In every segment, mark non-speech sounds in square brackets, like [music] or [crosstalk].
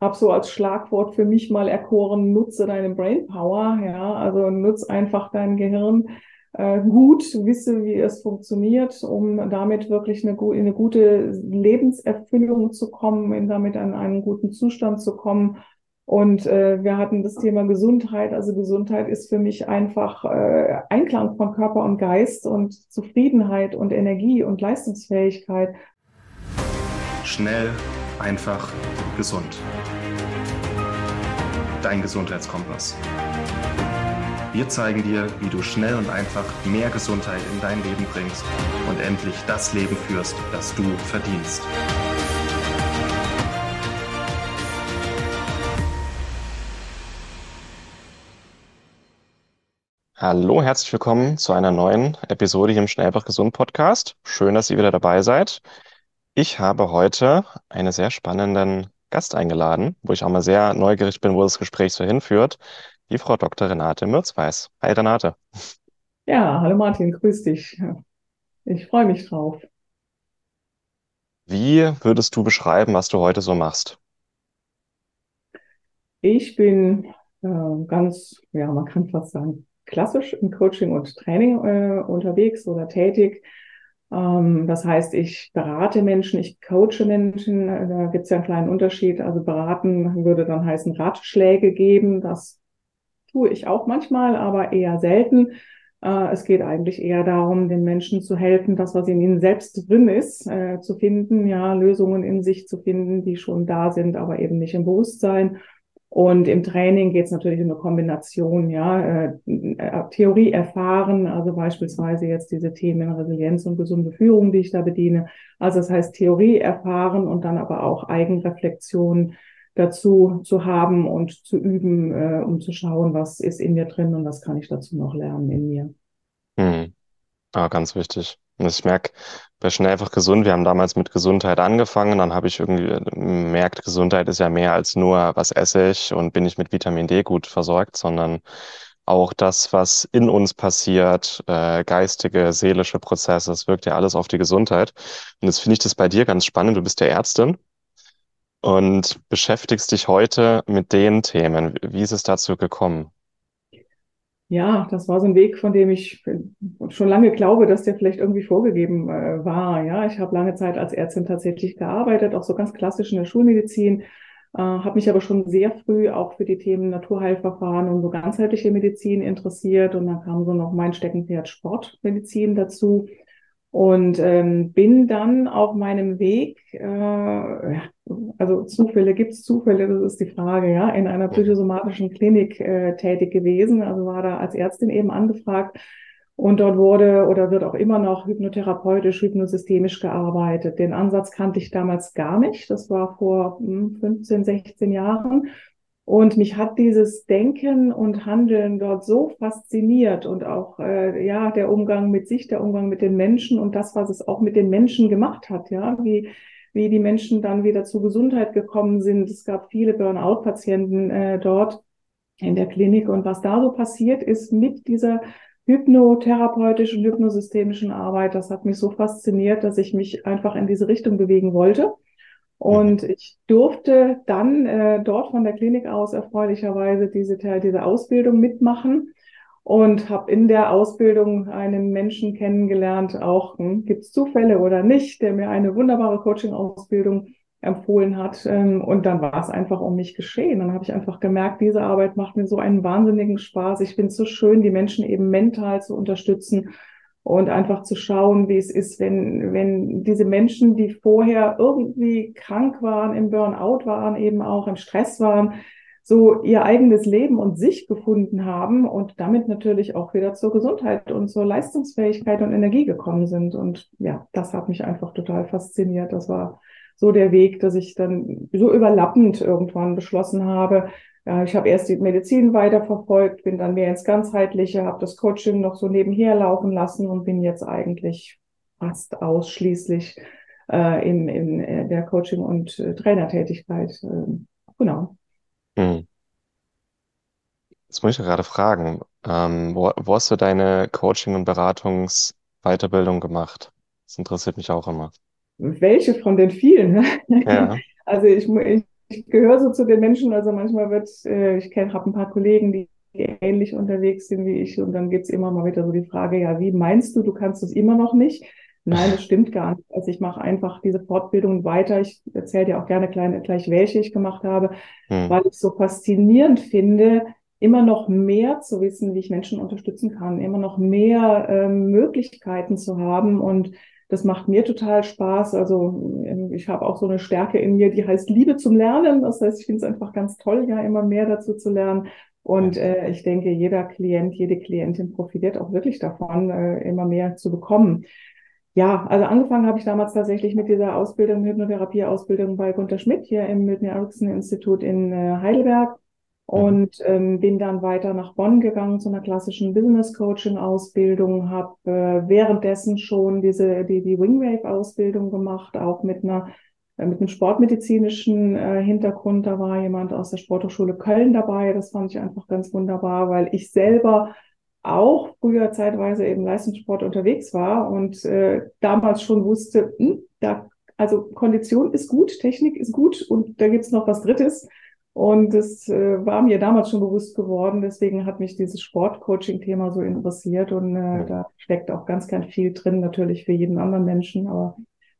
habe so als Schlagwort für mich mal erkoren, nutze deine Brainpower, ja, also nutze einfach dein Gehirn äh, gut, wisse, wie es funktioniert, um damit wirklich eine, in eine gute Lebenserfüllung zu kommen, in damit an einen guten Zustand zu kommen. Und äh, wir hatten das Thema Gesundheit. Also Gesundheit ist für mich einfach äh, Einklang von Körper und Geist und Zufriedenheit und Energie und Leistungsfähigkeit. Schnell, einfach, gesund. Dein Gesundheitskompass. Wir zeigen dir, wie du schnell und einfach mehr Gesundheit in dein Leben bringst und endlich das Leben führst, das du verdienst. Hallo, herzlich willkommen zu einer neuen Episode hier im Schnell einfach gesund Podcast. Schön, dass ihr wieder dabei seid. Ich habe heute einen sehr spannenden Gast eingeladen, wo ich auch mal sehr neugierig bin, wo das Gespräch so hinführt. Die Frau Dr. Renate Mürzweis. Hi Renate. Ja, hallo Martin, grüß dich. Ich freue mich drauf. Wie würdest du beschreiben, was du heute so machst? Ich bin äh, ganz, ja, man kann fast sagen, klassisch im Coaching und Training äh, unterwegs oder tätig. Ähm, das heißt, ich berate Menschen, ich coache Menschen. Da gibt es ja einen kleinen Unterschied. Also beraten würde dann heißen Ratschläge geben. Das tue ich auch manchmal, aber eher selten. Äh, es geht eigentlich eher darum, den Menschen zu helfen, das, was in ihnen selbst drin ist, äh, zu finden, ja, Lösungen in sich zu finden, die schon da sind, aber eben nicht im Bewusstsein und im Training geht es natürlich um eine Kombination, ja, äh, äh, Theorie erfahren, also beispielsweise jetzt diese Themen Resilienz und gesunde Führung, die ich da bediene. Also das heißt Theorie erfahren und dann aber auch Eigenreflexion dazu zu haben und zu üben, äh, um zu schauen, was ist in mir drin und was kann ich dazu noch lernen in mir. Hm. Ah, ganz wichtig. Und ich merke bei Schnell einfach gesund, wir haben damals mit Gesundheit angefangen, dann habe ich irgendwie gemerkt, Gesundheit ist ja mehr als nur, was esse ich und bin ich mit Vitamin D gut versorgt, sondern auch das, was in uns passiert, äh, geistige, seelische Prozesse, das wirkt ja alles auf die Gesundheit. Und jetzt finde ich das bei dir ganz spannend. Du bist ja Ärztin und beschäftigst dich heute mit den Themen. Wie ist es dazu gekommen? Ja, das war so ein Weg, von dem ich schon lange glaube, dass der vielleicht irgendwie vorgegeben äh, war. Ja, ich habe lange Zeit als Ärztin tatsächlich gearbeitet, auch so ganz klassisch in der Schulmedizin, äh, habe mich aber schon sehr früh auch für die Themen Naturheilverfahren und so ganzheitliche Medizin interessiert. Und dann kam so noch mein Steckenpferd Sportmedizin dazu und ähm, bin dann auf meinem Weg, äh, also Zufälle, gibt es Zufälle, das ist die Frage, ja, in einer psychosomatischen Klinik äh, tätig gewesen, also war da als Ärztin eben angefragt. Und dort wurde oder wird auch immer noch hypnotherapeutisch, hypnosystemisch gearbeitet. Den Ansatz kannte ich damals gar nicht, das war vor 15, hm, 16 Jahren und mich hat dieses Denken und Handeln dort so fasziniert und auch äh, ja der Umgang mit sich, der Umgang mit den Menschen und das, was es auch mit den Menschen gemacht hat, ja, wie wie die Menschen dann wieder zur Gesundheit gekommen sind. Es gab viele Burnout-Patienten äh, dort in der Klinik und was da so passiert ist mit dieser hypnotherapeutischen, hypnosystemischen Arbeit, das hat mich so fasziniert, dass ich mich einfach in diese Richtung bewegen wollte. Und ich durfte dann äh, dort von der Klinik aus erfreulicherweise diese, diese Ausbildung mitmachen und habe in der Ausbildung einen Menschen kennengelernt, auch hm, gibt es Zufälle oder nicht, der mir eine wunderbare Coaching-Ausbildung empfohlen hat. Ähm, und dann war es einfach um mich geschehen. Dann habe ich einfach gemerkt, diese Arbeit macht mir so einen wahnsinnigen Spaß. Ich es so schön, die Menschen eben mental zu unterstützen und einfach zu schauen, wie es ist, wenn, wenn diese Menschen, die vorher irgendwie krank waren, im Burnout waren, eben auch im Stress waren, so ihr eigenes Leben und sich gefunden haben und damit natürlich auch wieder zur Gesundheit und zur Leistungsfähigkeit und Energie gekommen sind. Und ja, das hat mich einfach total fasziniert. Das war so der Weg, dass ich dann so überlappend irgendwann beschlossen habe, ja, ich habe erst die Medizin weiterverfolgt, bin dann mehr ins Ganzheitliche, habe das Coaching noch so nebenher laufen lassen und bin jetzt eigentlich fast ausschließlich äh, in, in äh, der Coaching- und äh, Trainertätigkeit. Äh, genau. Hm. Jetzt muss ich gerade fragen, ähm, wo, wo hast du deine Coaching- und Beratungsweiterbildung gemacht? Das interessiert mich auch immer. Welche von den vielen? Ja. [laughs] Also ich, ich ich gehöre so zu den Menschen, also manchmal wird, äh, ich kenne, habe ein paar Kollegen, die ähnlich unterwegs sind wie ich und dann gibt's immer mal wieder so die Frage, ja, wie meinst du, du kannst es immer noch nicht? Nein, das stimmt gar nicht. Also ich mache einfach diese Fortbildung weiter. Ich erzähle dir auch gerne kleine, gleich, welche ich gemacht habe, hm. weil ich so faszinierend finde, immer noch mehr zu wissen, wie ich Menschen unterstützen kann, immer noch mehr ähm, Möglichkeiten zu haben und das macht mir total Spaß. Also ähm, ich habe auch so eine Stärke in mir, die heißt Liebe zum Lernen. Das heißt, ich finde es einfach ganz toll, ja, immer mehr dazu zu lernen. Und äh, ich denke, jeder Klient, jede Klientin profitiert auch wirklich davon, äh, immer mehr zu bekommen. Ja, also angefangen habe ich damals tatsächlich mit dieser Ausbildung, Hypnotherapie-Ausbildung bei Gunter Schmidt hier im Milton Erickson Institut in äh, Heidelberg und ähm, bin dann weiter nach Bonn gegangen zu einer klassischen Business Coaching Ausbildung, habe äh, währenddessen schon diese die die Wingwave Ausbildung gemacht, auch mit einer äh, mit einem sportmedizinischen äh, Hintergrund. Da war jemand aus der Sporthochschule Köln dabei. Das fand ich einfach ganz wunderbar, weil ich selber auch früher zeitweise eben Leistungssport unterwegs war und äh, damals schon wusste, hm, da, also Kondition ist gut, Technik ist gut und da gibt's noch was Drittes. Und das äh, war mir damals schon bewusst geworden. Deswegen hat mich dieses Sportcoaching-Thema so interessiert. Und äh, ja. da steckt auch ganz, ganz viel drin, natürlich für jeden anderen Menschen. Aber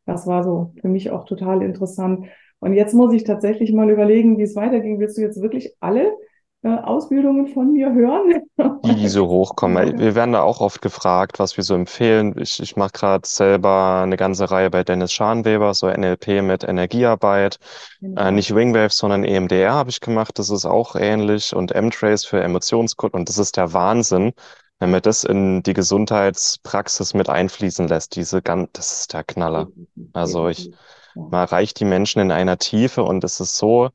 das war so für mich auch total interessant. Und jetzt muss ich tatsächlich mal überlegen, wie es weiterging. Willst du jetzt wirklich alle Ausbildungen von mir hören. Die, die so hochkommen. Wir werden da auch oft gefragt, was wir so empfehlen. Ich, ich mache gerade selber eine ganze Reihe bei Dennis Scharnweber, so NLP mit Energiearbeit. Genau. Äh, nicht Wingwave, sondern EMDR habe ich gemacht. Das ist auch ähnlich. Und M-Trace für Emotionscode. Und das ist der Wahnsinn, wenn man das in die Gesundheitspraxis mit einfließen lässt. Diese ganz, das ist der Knaller. Also ich, man erreicht die Menschen in einer Tiefe und es ist so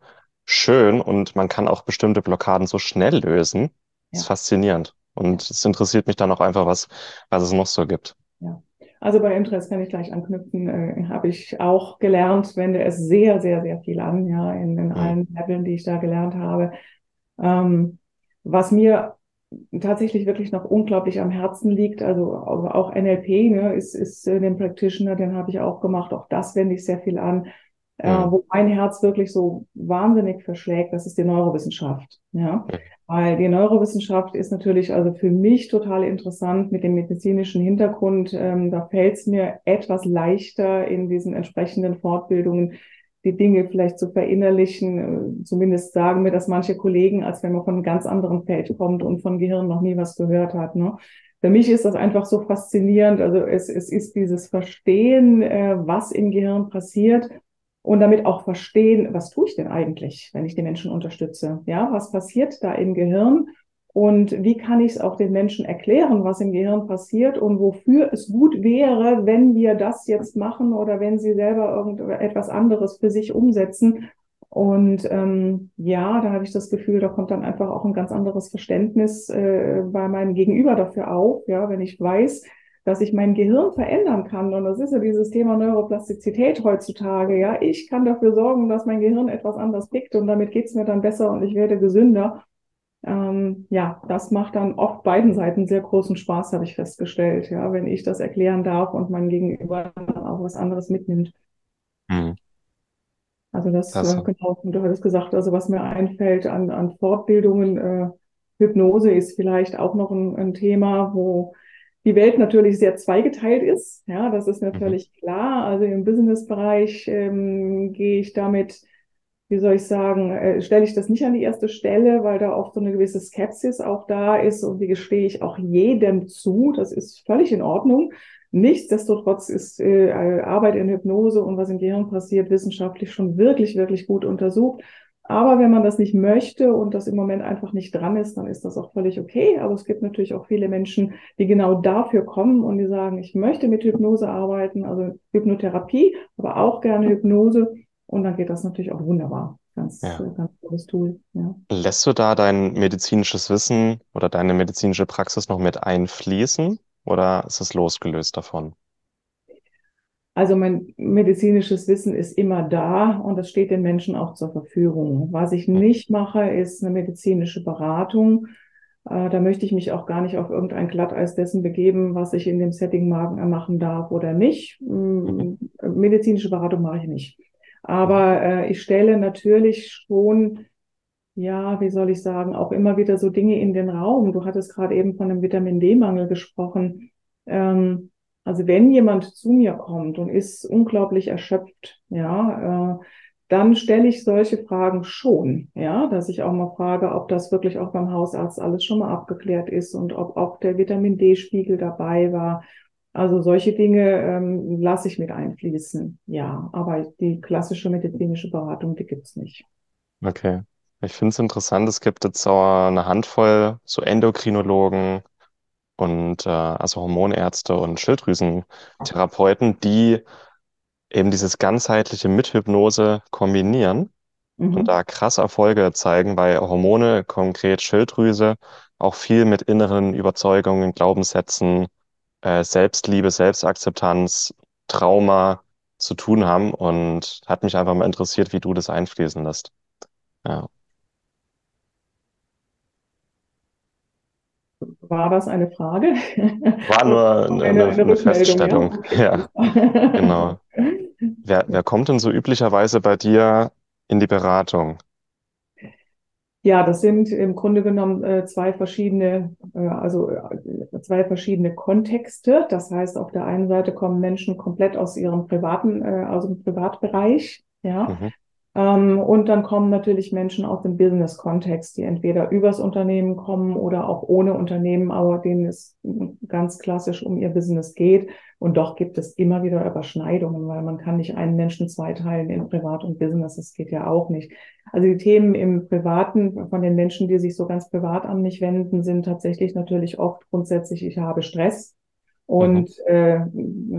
schön und man kann auch bestimmte Blockaden so schnell lösen. Ja. Das ist faszinierend. Und es interessiert mich dann auch einfach, was, was es noch so gibt. Ja. Also bei Interest kann ich gleich anknüpfen, äh, habe ich auch gelernt, wende es sehr, sehr, sehr viel an, ja, in, in mhm. allen Leveln, die ich da gelernt habe. Ähm, was mir tatsächlich wirklich noch unglaublich am Herzen liegt, also auch NLP ne, ist, ist äh, den Practitioner, den habe ich auch gemacht, auch das wende ich sehr viel an. Äh, ja. wo mein Herz wirklich so wahnsinnig verschlägt, das ist die Neurowissenschaft. Ja, weil die Neurowissenschaft ist natürlich also für mich total interessant mit dem medizinischen Hintergrund. Ähm, da fällt es mir etwas leichter in diesen entsprechenden Fortbildungen die Dinge vielleicht zu verinnerlichen. Äh, zumindest sagen mir das manche Kollegen, als wenn man von einem ganz anderen Feld kommt und von Gehirn noch nie was gehört hat. Ne? Für mich ist das einfach so faszinierend. Also es, es ist dieses Verstehen, äh, was im Gehirn passiert und damit auch verstehen, was tue ich denn eigentlich, wenn ich die Menschen unterstütze? Ja, was passiert da im Gehirn? Und wie kann ich es auch den Menschen erklären, was im Gehirn passiert und wofür es gut wäre, wenn wir das jetzt machen oder wenn sie selber irgendetwas anderes für sich umsetzen? Und ähm, ja, da habe ich das Gefühl, da kommt dann einfach auch ein ganz anderes Verständnis äh, bei meinem Gegenüber dafür auf. Ja, wenn ich weiß, dass ich mein Gehirn verändern kann. Und das ist ja dieses Thema Neuroplastizität heutzutage. Ja, ich kann dafür sorgen, dass mein Gehirn etwas anders tickt und damit geht's mir dann besser und ich werde gesünder. Ähm, ja, das macht dann oft beiden Seiten sehr großen Spaß, habe ich festgestellt. Ja, wenn ich das erklären darf und mein Gegenüber auch was anderes mitnimmt. Mhm. Also das, das äh, genau, du hattest gesagt, also was mir einfällt an, an Fortbildungen, äh, Hypnose ist vielleicht auch noch ein, ein Thema, wo die Welt natürlich sehr zweigeteilt ist. Ja, das ist natürlich mhm. klar. Also im Business-Bereich ähm, gehe ich damit, wie soll ich sagen, äh, stelle ich das nicht an die erste Stelle, weil da oft so eine gewisse Skepsis auch da ist und die gestehe ich auch jedem zu. Das ist völlig in Ordnung. Nichtsdestotrotz ist äh, Arbeit in Hypnose und was im Gehirn passiert wissenschaftlich schon wirklich, wirklich gut untersucht. Aber wenn man das nicht möchte und das im Moment einfach nicht dran ist, dann ist das auch völlig okay. Aber es gibt natürlich auch viele Menschen, die genau dafür kommen und die sagen, ich möchte mit Hypnose arbeiten, also Hypnotherapie, aber auch gerne Hypnose. Und dann geht das natürlich auch wunderbar. Ganz, ja. ganz tolles Tool. Ja. Lässt du da dein medizinisches Wissen oder deine medizinische Praxis noch mit einfließen oder ist es losgelöst davon? Also mein medizinisches Wissen ist immer da und das steht den Menschen auch zur Verfügung. Was ich nicht mache, ist eine medizinische Beratung. Äh, da möchte ich mich auch gar nicht auf irgendein Glatteis dessen begeben, was ich in dem Setting machen darf oder nicht. Mhm. Medizinische Beratung mache ich nicht. Aber äh, ich stelle natürlich schon, ja, wie soll ich sagen, auch immer wieder so Dinge in den Raum. Du hattest gerade eben von einem Vitamin D-Mangel gesprochen. Ähm, also wenn jemand zu mir kommt und ist unglaublich erschöpft, ja, äh, dann stelle ich solche Fragen schon, ja, dass ich auch mal frage, ob das wirklich auch beim Hausarzt alles schon mal abgeklärt ist und ob auch der Vitamin D-Spiegel dabei war. Also solche Dinge ähm, lasse ich mit einfließen, ja, aber die klassische medizinische Beratung, die gibt's nicht. Okay. Ich finde es interessant, es gibt jetzt auch eine Handvoll so Endokrinologen und äh, also Hormonärzte und Schilddrüsentherapeuten, die eben dieses ganzheitliche mit Hypnose kombinieren und Mhm. da krass Erfolge zeigen, weil Hormone, konkret Schilddrüse, auch viel mit inneren Überzeugungen, Glaubenssätzen, äh, Selbstliebe, Selbstakzeptanz, Trauma zu tun haben und hat mich einfach mal interessiert, wie du das einfließen lässt. Ja. War das eine Frage? War nur eine, eine, eine eine ja? Feststellung. Ja, klar. genau. [laughs] Wer, wer kommt denn so üblicherweise bei dir in die Beratung? Ja, das sind im Grunde genommen äh, zwei verschiedene, äh, also äh, zwei verschiedene Kontexte. Das heißt, auf der einen Seite kommen Menschen komplett aus ihrem privaten, äh, aus dem Privatbereich, ja, Mhm, und dann kommen natürlich Menschen aus dem Business-Kontext, die entweder übers Unternehmen kommen oder auch ohne Unternehmen, aber denen es ganz klassisch um ihr Business geht. Und doch gibt es immer wieder Überschneidungen, weil man kann nicht einen Menschen zweiteilen in Privat und Business. Das geht ja auch nicht. Also die Themen im Privaten von den Menschen, die sich so ganz privat an mich wenden, sind tatsächlich natürlich oft grundsätzlich, ich habe Stress. Mhm, Und äh,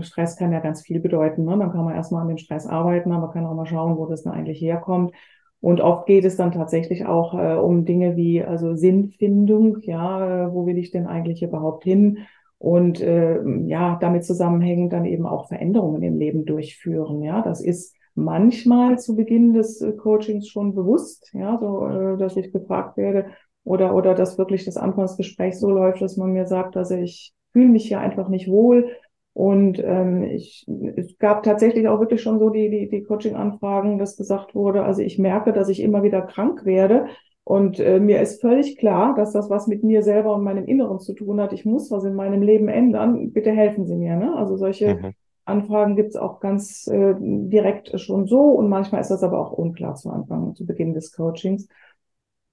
Stress kann ja ganz viel bedeuten. Ne? Dann kann man erstmal an dem Stress arbeiten, aber kann auch mal schauen, wo das denn eigentlich herkommt. Und oft geht es dann tatsächlich auch äh, um Dinge wie also Sinnfindung, ja, äh, wo will ich denn eigentlich überhaupt hin? Und äh, ja, damit zusammenhängend dann eben auch Veränderungen im Leben durchführen. Ja, das ist manchmal zu Beginn des äh, Coachings schon bewusst, ja, so äh, dass ich gefragt werde oder oder dass wirklich das Anfangsgespräch so läuft, dass man mir sagt, dass ich fühle mich hier einfach nicht wohl. Und ähm, ich, es gab tatsächlich auch wirklich schon so die, die, die Coaching-Anfragen, dass gesagt wurde, also ich merke, dass ich immer wieder krank werde. Und äh, mir ist völlig klar, dass das was mit mir selber und meinem Inneren zu tun hat. Ich muss was in meinem Leben ändern. Bitte helfen Sie mir. Ne? Also solche mhm. Anfragen gibt es auch ganz äh, direkt schon so. Und manchmal ist das aber auch unklar zu Anfang, zu Beginn des Coachings.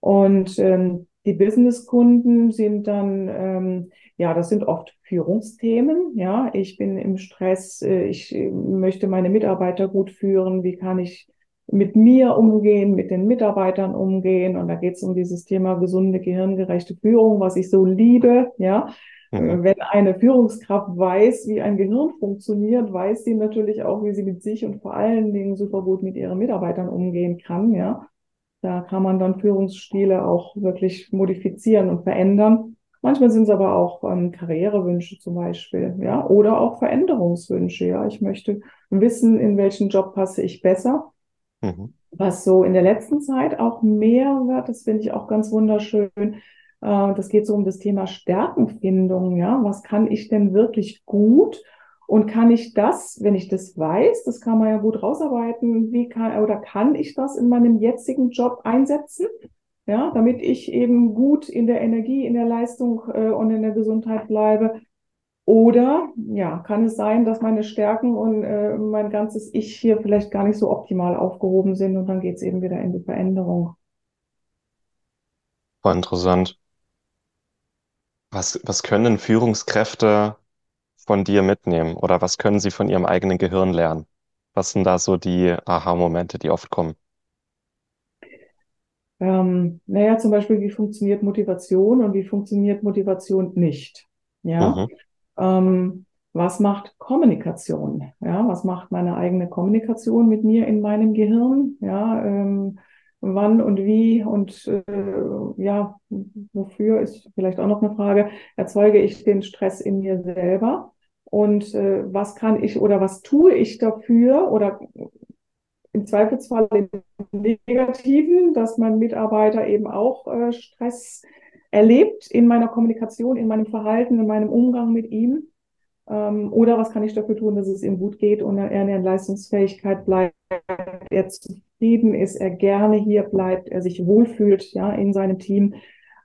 Und ähm, die Businesskunden sind dann, ähm, ja, das sind oft Führungsthemen. Ja, ich bin im Stress, äh, ich äh, möchte meine Mitarbeiter gut führen. Wie kann ich mit mir umgehen, mit den Mitarbeitern umgehen? Und da geht es um dieses Thema gesunde, gehirngerechte Führung, was ich so liebe. Ja, Mhm. Äh, wenn eine Führungskraft weiß, wie ein Gehirn funktioniert, weiß sie natürlich auch, wie sie mit sich und vor allen Dingen super gut mit ihren Mitarbeitern umgehen kann. Ja. Da kann man dann Führungsstile auch wirklich modifizieren und verändern. Manchmal sind es aber auch ähm, Karrierewünsche zum Beispiel, ja, oder auch Veränderungswünsche. Ja, ich möchte wissen, in welchen Job passe ich besser. Mhm. Was so in der letzten Zeit auch mehr wird, das finde ich auch ganz wunderschön. Äh, das geht so um das Thema Stärkenfindung. Ja, was kann ich denn wirklich gut? Und kann ich das, wenn ich das weiß, das kann man ja gut rausarbeiten, wie kann oder kann ich das in meinem jetzigen Job einsetzen? Ja, damit ich eben gut in der Energie, in der Leistung äh, und in der Gesundheit bleibe. Oder ja, kann es sein, dass meine Stärken und äh, mein ganzes Ich hier vielleicht gar nicht so optimal aufgehoben sind und dann geht es eben wieder in die Veränderung. Voll interessant. Was, was können Führungskräfte von dir mitnehmen oder was können sie von ihrem eigenen Gehirn lernen? Was sind da so die Aha-Momente, die oft kommen? Ähm, naja, zum Beispiel, wie funktioniert Motivation und wie funktioniert Motivation nicht? Ja, Mhm, ähm, was macht Kommunikation? Ja, was macht meine eigene Kommunikation mit mir in meinem Gehirn? Ja, ähm, wann und wie und äh, ja, wofür ist vielleicht auch noch eine Frage. Erzeuge ich den Stress in mir selber? Und äh, was kann ich oder was tue ich dafür oder im Zweifelsfall im Negativen, dass mein Mitarbeiter eben auch äh, Stress erlebt in meiner Kommunikation, in meinem Verhalten, in meinem Umgang mit ihm. Ähm, oder was kann ich dafür tun, dass es ihm gut geht und er in der Leistungsfähigkeit bleibt, er zufrieden ist, er gerne hier bleibt, er sich wohlfühlt, ja, in seinem Team.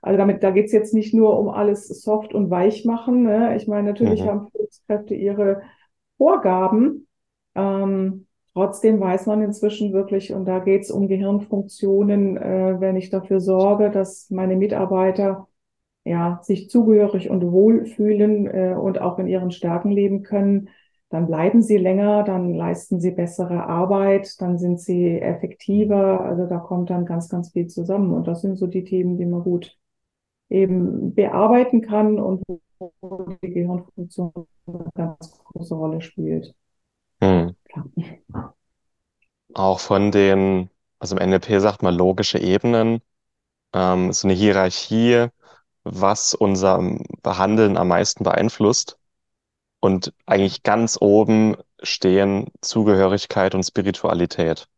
Also damit, da geht's jetzt nicht nur um alles soft und weich machen. Ne? Ich meine, natürlich mhm. haben Führungskräfte ihre Vorgaben. Ähm, trotzdem weiß man inzwischen wirklich, und da geht's um Gehirnfunktionen, äh, wenn ich dafür sorge, dass meine Mitarbeiter ja, sich zugehörig und wohlfühlen äh, und auch in ihren Stärken leben können, dann bleiben sie länger, dann leisten sie bessere Arbeit, dann sind sie effektiver. Also da kommt dann ganz, ganz viel zusammen. Und das sind so die Themen, die man gut eben bearbeiten kann und wo die Gehirnfunktion eine ganz große Rolle spielt. Hm. Auch von den, also im NLP sagt man logische Ebenen, ähm, so eine Hierarchie, was unser Behandeln am meisten beeinflusst. Und eigentlich ganz oben stehen Zugehörigkeit und Spiritualität.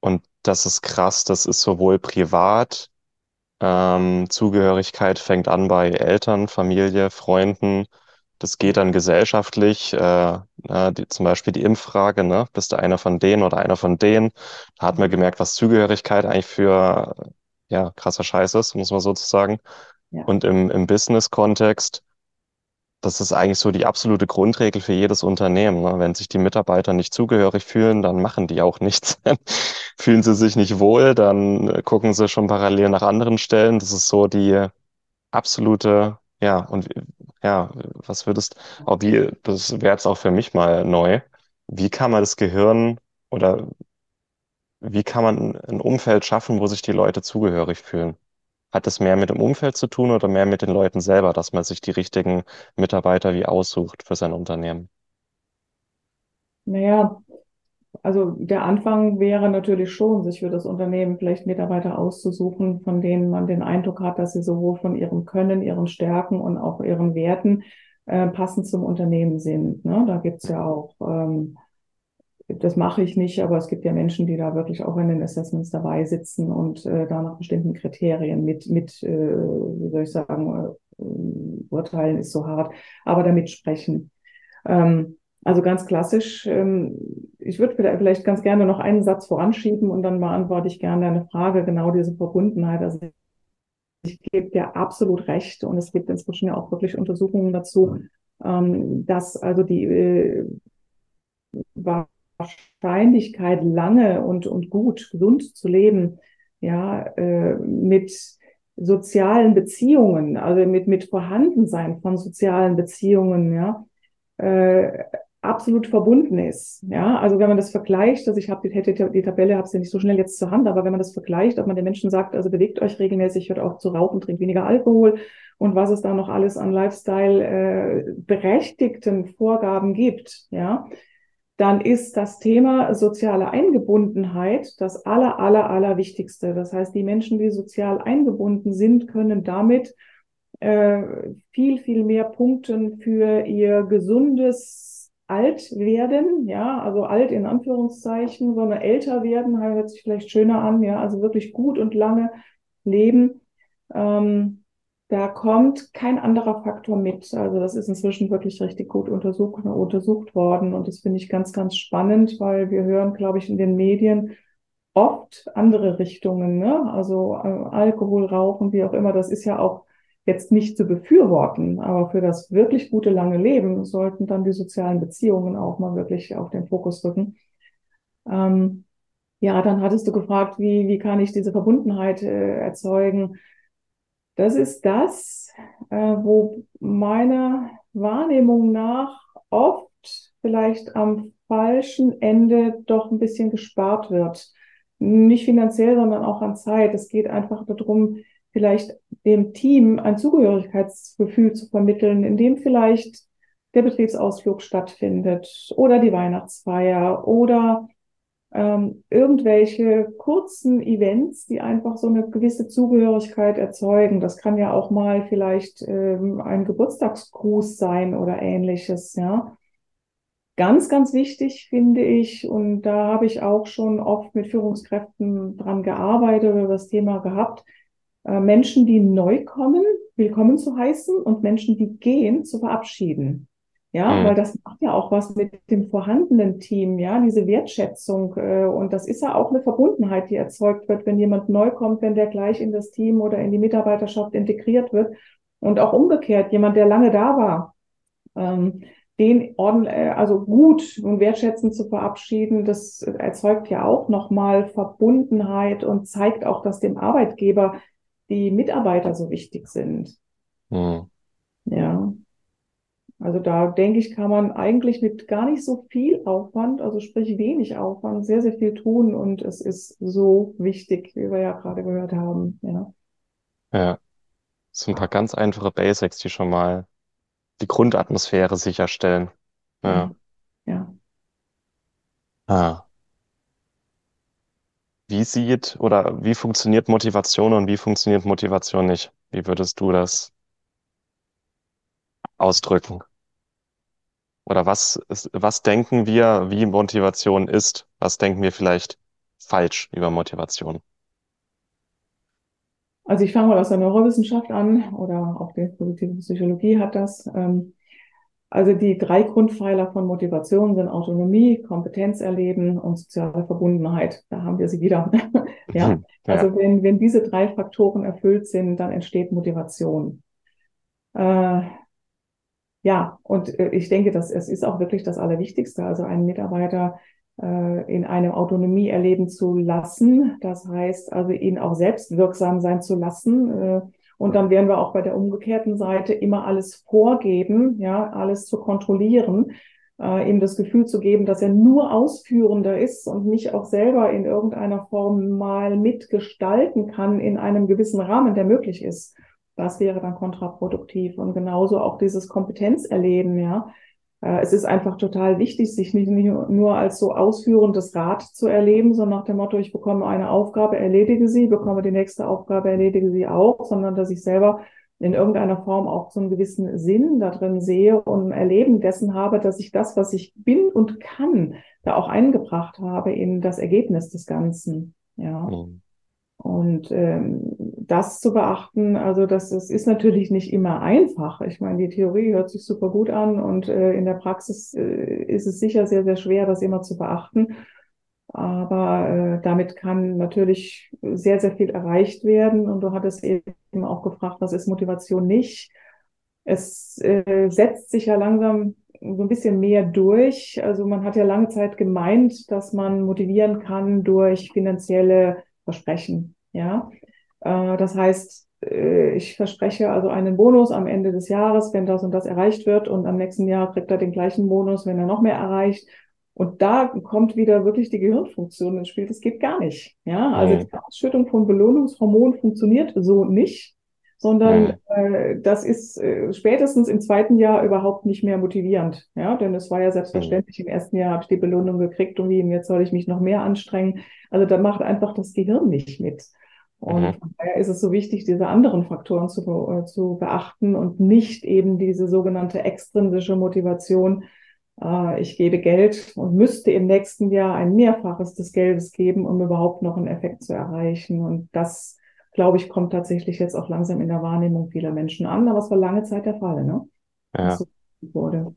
Und das ist krass, das ist sowohl privat, ähm, Zugehörigkeit fängt an bei Eltern, Familie, Freunden. Das geht dann gesellschaftlich, äh, die, zum Beispiel die Impffrage, ne? Bist du einer von denen oder einer von denen? Da hat man gemerkt, was Zugehörigkeit eigentlich für ja, krasser Scheiß ist, muss man sozusagen. Ja. Und im, im Business-Kontext, das ist eigentlich so die absolute Grundregel für jedes Unternehmen. Ne? Wenn sich die Mitarbeiter nicht zugehörig fühlen, dann machen die auch nichts. [laughs] fühlen sie sich nicht wohl, dann gucken sie schon parallel nach anderen Stellen. Das ist so die absolute, ja, und ja, was würdest, auch wie, das wäre jetzt auch für mich mal neu. Wie kann man das Gehirn oder wie kann man ein Umfeld schaffen, wo sich die Leute zugehörig fühlen? Hat es mehr mit dem Umfeld zu tun oder mehr mit den Leuten selber, dass man sich die richtigen Mitarbeiter wie aussucht für sein Unternehmen? Naja, also der Anfang wäre natürlich schon, sich für das Unternehmen vielleicht Mitarbeiter auszusuchen, von denen man den Eindruck hat, dass sie sowohl von ihrem Können, ihren Stärken und auch ihren Werten äh, passend zum Unternehmen sind. Ne? Da gibt's ja auch ähm, das mache ich nicht, aber es gibt ja Menschen, die da wirklich auch in den Assessments dabei sitzen und äh, da nach bestimmten Kriterien mit, mit äh, wie soll ich sagen, äh, urteilen ist so hart, aber damit sprechen. Ähm, also ganz klassisch, ähm, ich würde vielleicht ganz gerne noch einen Satz voranschieben und dann beantworte ich gerne eine Frage, genau diese Verbundenheit. Also ich gebe dir absolut recht und es gibt inzwischen ja auch wirklich Untersuchungen dazu, ähm, dass also die äh, Wahrscheinlichkeit, lange und, und gut, gesund zu leben, ja, äh, mit sozialen Beziehungen, also mit, mit Vorhandensein von sozialen Beziehungen, ja, äh, absolut verbunden ist. Ja, also wenn man das vergleicht, also ich habe die, die Tabelle, habe sie nicht so schnell jetzt zur Hand, aber wenn man das vergleicht, ob man den Menschen sagt, also bewegt euch regelmäßig, hört auf zu rauchen, trinkt weniger Alkohol und was es da noch alles an Lifestyle äh, berechtigten Vorgaben gibt, ja, dann ist das Thema soziale Eingebundenheit das aller, aller, aller Wichtigste. Das heißt, die Menschen, die sozial eingebunden sind, können damit äh, viel, viel mehr punkten für ihr gesundes Altwerden, ja, also alt in Anführungszeichen, sondern älter werden, hört sich vielleicht schöner an, ja, also wirklich gut und lange leben. Ähm, da kommt kein anderer Faktor mit. Also das ist inzwischen wirklich richtig gut untersucht, untersucht worden. Und das finde ich ganz, ganz spannend, weil wir hören, glaube ich, in den Medien oft andere Richtungen. Ne? Also äh, Alkohol, Rauchen, wie auch immer. Das ist ja auch jetzt nicht zu befürworten. Aber für das wirklich gute lange Leben sollten dann die sozialen Beziehungen auch mal wirklich auf den Fokus rücken. Ähm, ja, dann hattest du gefragt, wie, wie kann ich diese Verbundenheit äh, erzeugen? Das ist das, äh, wo meiner Wahrnehmung nach oft vielleicht am falschen Ende doch ein bisschen gespart wird. Nicht finanziell, sondern auch an Zeit. Es geht einfach darum, vielleicht dem Team ein Zugehörigkeitsgefühl zu vermitteln, indem vielleicht der Betriebsausflug stattfindet oder die Weihnachtsfeier oder ähm, irgendwelche kurzen Events, die einfach so eine gewisse Zugehörigkeit erzeugen. Das kann ja auch mal vielleicht ähm, ein Geburtstagsgruß sein oder ähnliches, ja. Ganz, ganz wichtig finde ich, und da habe ich auch schon oft mit Führungskräften dran gearbeitet oder das Thema gehabt, äh, Menschen, die neu kommen, willkommen zu heißen und Menschen, die gehen, zu verabschieden. Ja, weil Mhm. das macht ja auch was mit dem vorhandenen Team, ja, diese Wertschätzung. Äh, und das ist ja auch eine Verbundenheit, die erzeugt wird, wenn jemand neu kommt, wenn der gleich in das Team oder in die Mitarbeiterschaft integriert wird. Und auch umgekehrt, jemand, der lange da war, ähm, den ordentlich, also gut und wertschätzend zu verabschieden, das erzeugt ja auch nochmal Verbundenheit und zeigt auch, dass dem Arbeitgeber die Mitarbeiter so wichtig sind. Mhm. Ja. Also da denke ich, kann man eigentlich mit gar nicht so viel Aufwand, also sprich wenig Aufwand, sehr, sehr viel tun und es ist so wichtig, wie wir ja gerade gehört haben. Ja. Ja, so ein paar ganz einfache Basics, die schon mal die Grundatmosphäre sicherstellen. Ja. Ja. Ja. Ah. Wie sieht oder wie funktioniert Motivation und wie funktioniert Motivation nicht? Wie würdest du das ausdrücken? Oder was, ist- was denken wir, wie Motivation ist? Was denken wir vielleicht falsch über Motivation? Also ich fange mal aus der Neurowissenschaft an oder auch die positive Psychologie hat das. Ähm, Also die drei Grundpfeiler von Motivation sind Autonomie, Kompetenz erleben und soziale Verbundenheit. Da haben wir sie wieder. [laughs] Ja, Ja, also wenn, wenn diese drei Faktoren erfüllt sind, dann entsteht Motivation. Äh, ja, und äh, ich denke, dass es ist auch wirklich das Allerwichtigste, also einen Mitarbeiter äh, in einem Autonomie erleben zu lassen. Das heißt also, ihn auch selbstwirksam sein zu lassen. Äh, und dann werden wir auch bei der umgekehrten Seite immer alles vorgeben, ja, alles zu kontrollieren, äh, ihm das Gefühl zu geben, dass er nur Ausführender ist und nicht auch selber in irgendeiner Form mal mitgestalten kann in einem gewissen Rahmen, der möglich ist. Das wäre dann kontraproduktiv. Und genauso auch dieses Kompetenzerleben, ja. Äh, Es ist einfach total wichtig, sich nicht nur als so ausführendes Rad zu erleben, sondern nach dem Motto, ich bekomme eine Aufgabe, erledige sie, bekomme die nächste Aufgabe, erledige sie auch, sondern dass ich selber in irgendeiner Form auch so einen gewissen Sinn da drin sehe und Erleben dessen habe, dass ich das, was ich bin und kann, da auch eingebracht habe in das Ergebnis des Ganzen. Ja. Mhm. Und ähm, das zu beachten, also das, das ist natürlich nicht immer einfach. Ich meine, die Theorie hört sich super gut an und äh, in der Praxis äh, ist es sicher sehr, sehr schwer, das immer zu beachten. Aber äh, damit kann natürlich sehr, sehr viel erreicht werden. Und du hattest eben auch gefragt, was ist Motivation nicht? Es äh, setzt sich ja langsam so ein bisschen mehr durch. Also man hat ja lange Zeit gemeint, dass man motivieren kann durch finanzielle Versprechen. Ja, äh, das heißt, äh, ich verspreche also einen Bonus am Ende des Jahres, wenn das und das erreicht wird, und am nächsten Jahr kriegt er den gleichen Bonus, wenn er noch mehr erreicht. Und da kommt wieder wirklich die Gehirnfunktion ins Spiel. Das geht gar nicht. Ja, also Mhm. die Ausschüttung von Belohnungshormonen funktioniert so nicht, sondern Mhm. äh, das ist äh, spätestens im zweiten Jahr überhaupt nicht mehr motivierend. Ja, denn es war ja selbstverständlich, im ersten Jahr habe ich die Belohnung gekriegt und wie, jetzt soll ich mich noch mehr anstrengen. Also da macht einfach das Gehirn nicht mit. Und Mhm. von daher ist es so wichtig, diese anderen Faktoren zu, äh, zu beachten und nicht eben diese sogenannte extrinsische Motivation. Äh, ich gebe Geld und müsste im nächsten Jahr ein Mehrfaches des Geldes geben, um überhaupt noch einen Effekt zu erreichen. Und das, glaube ich, kommt tatsächlich jetzt auch langsam in der Wahrnehmung vieler Menschen an. Aber es war lange Zeit der Fall, ne? Ja. So wurde.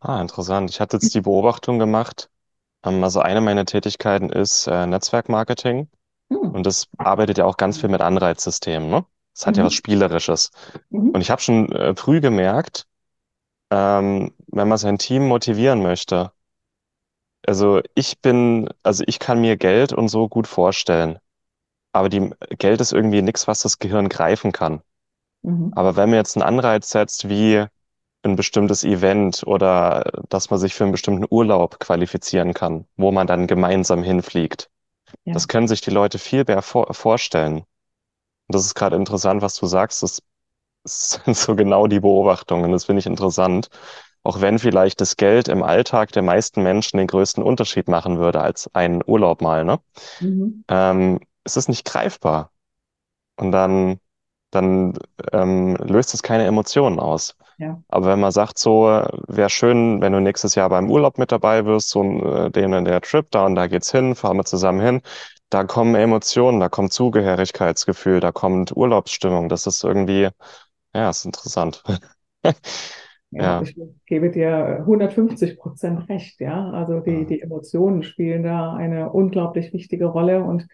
Ah, interessant. Ich hatte jetzt die Beobachtung gemacht. Ähm, also eine meiner Tätigkeiten ist äh, Netzwerkmarketing Hm. und das arbeitet ja auch ganz viel mit Anreizsystemen, ne? Das hat ja was Mhm. Spielerisches. Mhm. Und ich habe schon äh, früh gemerkt, ähm, wenn man sein Team motivieren möchte, also ich bin, also ich kann mir Geld und so gut vorstellen, aber die, Geld ist irgendwie nichts, was das Gehirn greifen kann. Mhm. Aber wenn man jetzt einen Anreiz setzt, wie ein bestimmtes Event oder dass man sich für einen bestimmten Urlaub qualifizieren kann, wo man dann gemeinsam hinfliegt, Ja. das können sich die Leute viel mehr vor vorstellen. Und das ist gerade interessant, was du sagst. Das [laughs] sind so genau die Beobachtungen. Das finde ich interessant. Auch wenn vielleicht das Geld im Alltag der meisten Menschen den größten Unterschied machen würde als ein Urlaub mal, ne? Mhm. Ähm, es ist nicht greifbar. Und dann, dann ähm, löst es keine Emotionen aus. Ja. Aber wenn man sagt, so wäre schön, wenn du nächstes Jahr beim Urlaub mit dabei wirst, so äh, den und der Trip, da und da geht's hin, fahren wir zusammen hin, da kommen Emotionen, da kommt Zugehörigkeitsgefühl, da kommt Urlaubsstimmung. Das ist irgendwie, ja, ist interessant. [laughs] Ja, ich gebe dir 150 Prozent recht, ja. Also die, die Emotionen spielen da eine unglaublich wichtige Rolle und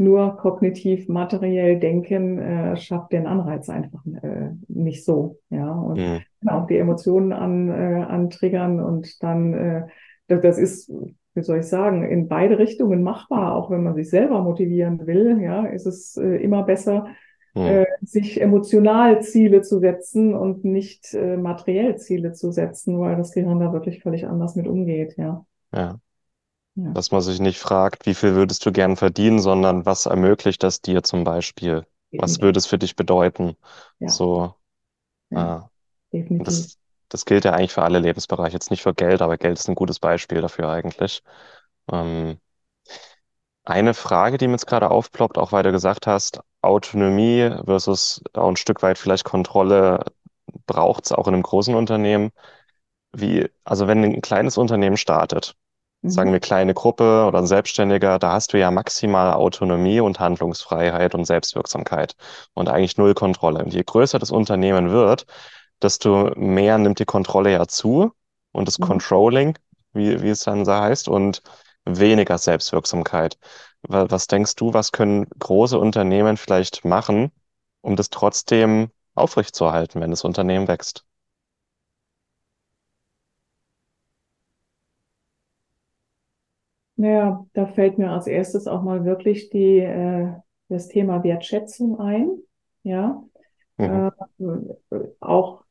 nur kognitiv materiell denken äh, schafft den Anreiz einfach äh, nicht so, ja. Und Hm. auch die Emotionen an, äh, antriggern und dann, äh, das, das ist, wie soll ich sagen, in beide Richtungen machbar, auch wenn man sich selber motivieren will, ja, ist es äh, immer besser, Hm. äh, sich emotional Ziele zu setzen und nicht äh, materiell Ziele zu setzen, weil das Gehirn da wirklich völlig anders mit umgeht, ja. Ja. Ja, Dass man sich nicht fragt, wie viel würdest du gern verdienen, sondern was ermöglicht das dir zum Beispiel? Was definitiv. würde es für dich bedeuten? Ja, So, ja, äh, das, das gilt ja eigentlich für alle Lebensbereiche. Jetzt nicht für Geld, aber Geld ist ein gutes Beispiel dafür eigentlich. Ähm, eine Frage, die mir jetzt gerade aufploppt, auch weil du gesagt hast, Autonomie versus auch ein Stück weit vielleicht Kontrolle braucht es auch in einem großen Unternehmen. Wie, also wenn ein kleines Unternehmen startet, sagen Mhm. wir kleine Gruppe oder ein Selbstständiger, da hast du ja maximal Autonomie und Handlungsfreiheit und Selbstwirksamkeit und eigentlich null Kontrolle. Und je größer das Unternehmen wird, desto mehr nimmt die Kontrolle ja zu und das Mhm. Controlling, wie, wie es dann so heißt, und weniger Selbstwirksamkeit. Wa- Was denkst du, was können große Unternehmen vielleicht machen, um das trotzdem aufrechtzuerhalten, wenn das Unternehmen wächst? Naja, da fällt mir als erstes auch mal wirklich die, äh, das Thema Wertschätzung ein, ja. Mhm. Äh, auch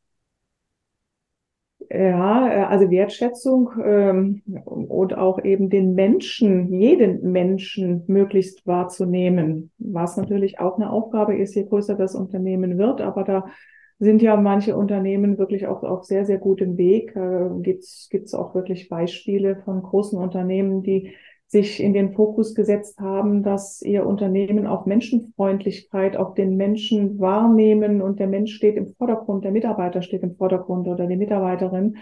Ja, also Wertschätzung ähm, und auch eben den Menschen, jeden Menschen möglichst wahrzunehmen, was natürlich auch eine Aufgabe ist, je größer das Unternehmen wird. Aber da sind ja manche Unternehmen wirklich auch auf sehr, sehr gutem Weg. Äh, gibt's, gibt's auch wirklich Beispiele von großen Unternehmen, die sich in den Fokus gesetzt haben, dass ihr Unternehmen auf Menschenfreundlichkeit, auf den Menschen wahrnehmen und der Mensch steht im Vordergrund, der Mitarbeiter steht im Vordergrund oder die Mitarbeiterin.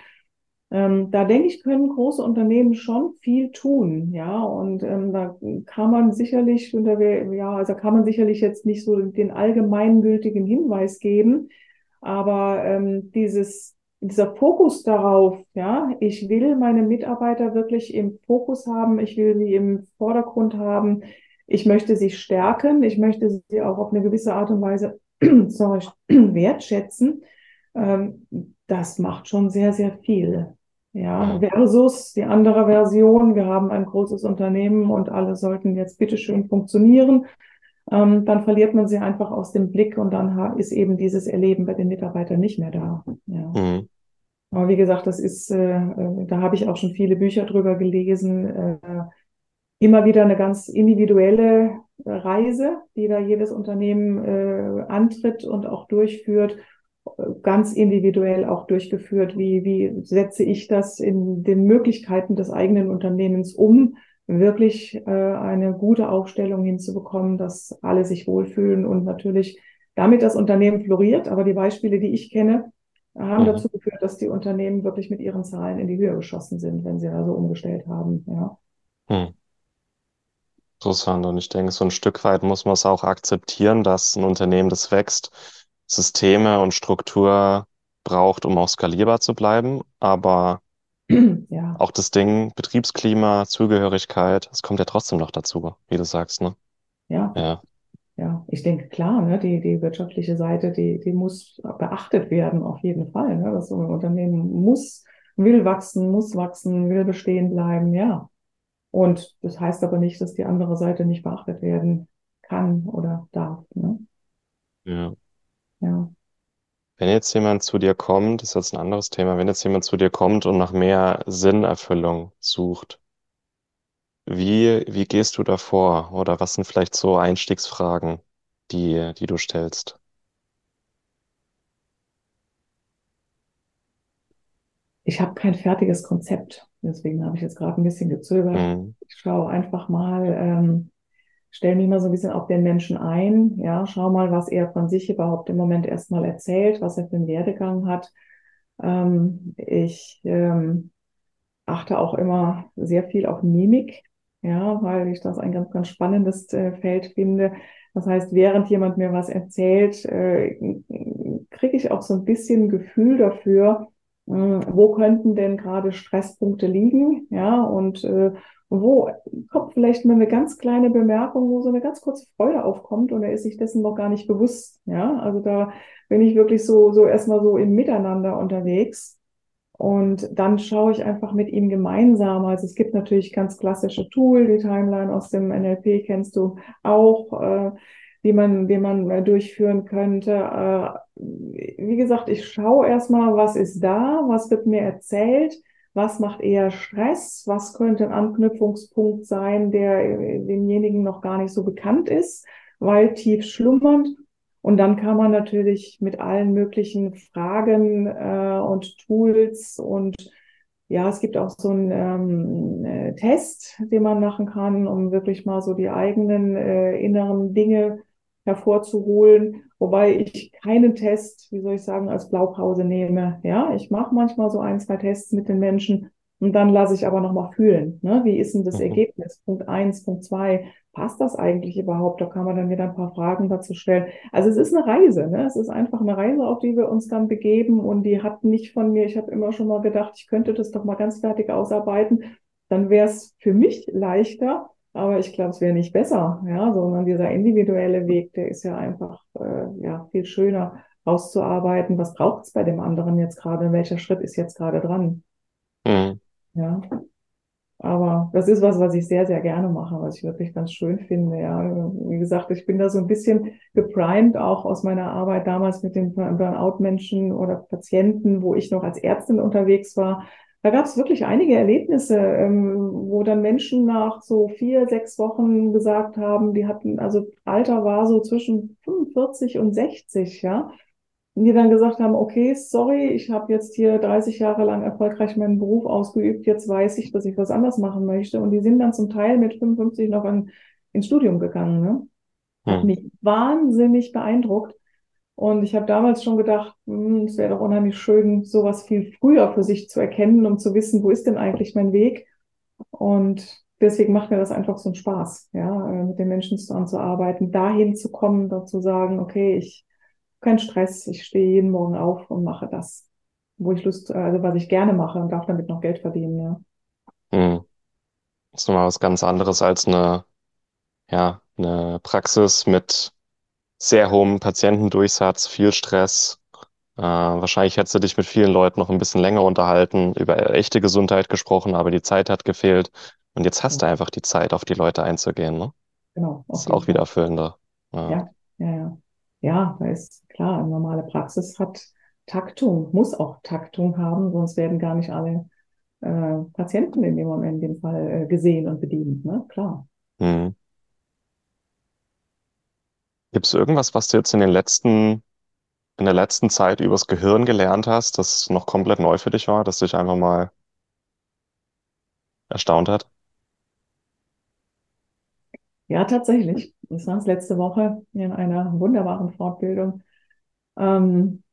Ähm, da denke ich, können große Unternehmen schon viel tun, ja, und ähm, da kann man sicherlich, ja, also kann man sicherlich jetzt nicht so den allgemeingültigen Hinweis geben, aber ähm, dieses dieser Fokus darauf, ja, ich will meine Mitarbeiter wirklich im Fokus haben, ich will sie im Vordergrund haben, ich möchte sie stärken, ich möchte sie auch auf eine gewisse Art und Weise [clears throat] sorry, [clears throat] wertschätzen. Ähm, das macht schon sehr, sehr viel. Ja, versus die andere Version, wir haben ein großes Unternehmen und alle sollten jetzt bitteschön funktionieren. Ähm, dann verliert man sie einfach aus dem Blick und dann ist eben dieses Erleben bei den Mitarbeitern nicht mehr da. Ja. Mhm. Aber wie gesagt, das ist, äh, da habe ich auch schon viele Bücher drüber gelesen. Äh, immer wieder eine ganz individuelle Reise, die da jedes Unternehmen äh, antritt und auch durchführt, ganz individuell auch durchgeführt. Wie, wie setze ich das in den Möglichkeiten des eigenen Unternehmens um? Wirklich äh, eine gute Aufstellung hinzubekommen, dass alle sich wohlfühlen und natürlich damit das Unternehmen floriert. Aber die Beispiele, die ich kenne, haben Mhm. dazu geführt, dass die Unternehmen wirklich mit ihren Zahlen in die Höhe geschossen sind, wenn sie also umgestellt haben. Ja. Mhm. Interessant. Und ich denke, so ein Stück weit muss man es auch akzeptieren, dass ein Unternehmen, das wächst, Systeme und Struktur braucht, um auch skalierbar zu bleiben. Aber [clears throat] ja, auch das Ding, Betriebsklima, Zugehörigkeit, es kommt ja trotzdem noch dazu, wie du sagst, ne? ja, Ja. ja. Ich denke, klar, ne, die, die wirtschaftliche Seite, die, die muss beachtet werden, auf jeden Fall. Ne? Das Unternehmen muss, will wachsen, muss wachsen, will bestehen bleiben, ja. Und das heißt aber nicht, dass die andere Seite nicht beachtet werden kann oder darf. Ne? Ja. Ja. Wenn jetzt jemand zu dir kommt, das ist jetzt ein anderes Thema, wenn jetzt jemand zu dir kommt und nach mehr Sinnerfüllung sucht, wie, wie gehst du da vor? Oder was sind vielleicht so Einstiegsfragen, die, die du stellst? Ich habe kein fertiges Konzept. Deswegen habe ich jetzt gerade ein bisschen gezögert. Mhm. Ich schaue einfach mal, ähm, stelle mich mal so ein bisschen auf den Menschen ein. Ja, schau mal, was er von sich überhaupt im Moment erstmal erzählt, was er für einen Werdegang hat. Ähm, ich ähm, achte auch immer sehr viel auf Mimik, ja, weil ich das ein ganz, ganz spannendes äh, Feld finde. Das heißt, während jemand mir was erzählt, äh, kriege ich auch so ein bisschen Gefühl dafür, wo könnten denn gerade Stresspunkte liegen, ja, und äh, wo kommt vielleicht mal eine ganz kleine Bemerkung, wo so eine ganz kurze Freude aufkommt und er ist sich dessen noch gar nicht bewusst, ja, also da bin ich wirklich so, so erstmal so im Miteinander unterwegs und dann schaue ich einfach mit ihm gemeinsam. Also es gibt natürlich ganz klassische Tool, die Timeline aus dem NLP kennst du auch, äh, die man, die man äh, durchführen könnte. Äh, wie gesagt, ich schaue erstmal, was ist da, was wird mir erzählt, was macht eher Stress, was könnte ein Anknüpfungspunkt sein, der demjenigen noch gar nicht so bekannt ist, weil tief schlummernd. Und dann kann man natürlich mit allen möglichen Fragen äh, und Tools und ja, es gibt auch so einen ähm, äh, Test, den man machen kann, um wirklich mal so die eigenen äh, inneren Dinge hervorzuholen, wobei ich keinen Test, wie soll ich sagen, als Blaupause nehme. Ja, ich mache manchmal so ein, zwei Tests mit den Menschen und dann lasse ich aber nochmal fühlen. Ne? Wie ist denn das mhm. Ergebnis? Punkt eins, Punkt zwei. Passt das eigentlich überhaupt? Da kann man dann wieder ein paar Fragen dazu stellen. Also es ist eine Reise. Ne? Es ist einfach eine Reise, auf die wir uns dann begeben. Und die hat nicht von mir, ich habe immer schon mal gedacht, ich könnte das doch mal ganz fertig ausarbeiten. Dann wäre es für mich leichter. Aber ich glaube, es wäre nicht besser, ja, sondern dieser individuelle Weg, der ist ja einfach äh, ja viel schöner auszuarbeiten. Was braucht es bei dem anderen jetzt gerade? Welcher Schritt ist jetzt gerade dran? Mhm. Ja. Aber das ist was, was ich sehr, sehr gerne mache, was ich wirklich ganz schön finde. Ja, wie gesagt, ich bin da so ein bisschen geprimed, auch aus meiner Arbeit damals mit den Burnout-Menschen oder Patienten, wo ich noch als Ärztin unterwegs war. Da gab es wirklich einige Erlebnisse, ähm, wo dann Menschen nach so vier, sechs Wochen gesagt haben, die hatten, also Alter war so zwischen 45 und 60, ja die dann gesagt haben, okay, sorry, ich habe jetzt hier 30 Jahre lang erfolgreich meinen Beruf ausgeübt, jetzt weiß ich, dass ich was anders machen möchte. Und die sind dann zum Teil mit 55 noch in, ins Studium gegangen. Ne? Hat hm. mich wahnsinnig beeindruckt. Und ich habe damals schon gedacht, hm, es wäre doch unheimlich schön, sowas viel früher für sich zu erkennen, um zu wissen, wo ist denn eigentlich mein Weg. Und deswegen macht mir das einfach so einen Spaß, ja, äh, mit den Menschen zusammenzuarbeiten, dahin zu kommen, da zu sagen, okay, ich kein Stress. Ich stehe jeden Morgen auf und mache das, wo ich Lust, also was ich gerne mache und darf damit noch Geld verdienen, ja. Hm. Das ist nochmal was ganz anderes als eine, ja, eine Praxis mit sehr hohem Patientendurchsatz, viel Stress. Äh, wahrscheinlich hättest du dich mit vielen Leuten noch ein bisschen länger unterhalten, über echte Gesundheit gesprochen, aber die Zeit hat gefehlt. Und jetzt hast du einfach die Zeit, auf die Leute einzugehen, ne? Genau. Das ist auch wieder erfüllender. Ja. ja, ja, ja ja, da ist klar, eine normale Praxis hat Taktung, muss auch Taktung haben, sonst werden gar nicht alle äh, Patienten in dem Moment, in dem Fall, äh, gesehen und bedient, ne? Klar. Hm. Gibt es irgendwas, was du jetzt in den letzten, in der letzten Zeit übers Gehirn gelernt hast, das noch komplett neu für dich war, das dich einfach mal erstaunt hat? Ja, tatsächlich. Das war es letzte Woche in einer wunderbaren Fortbildung. Ähm,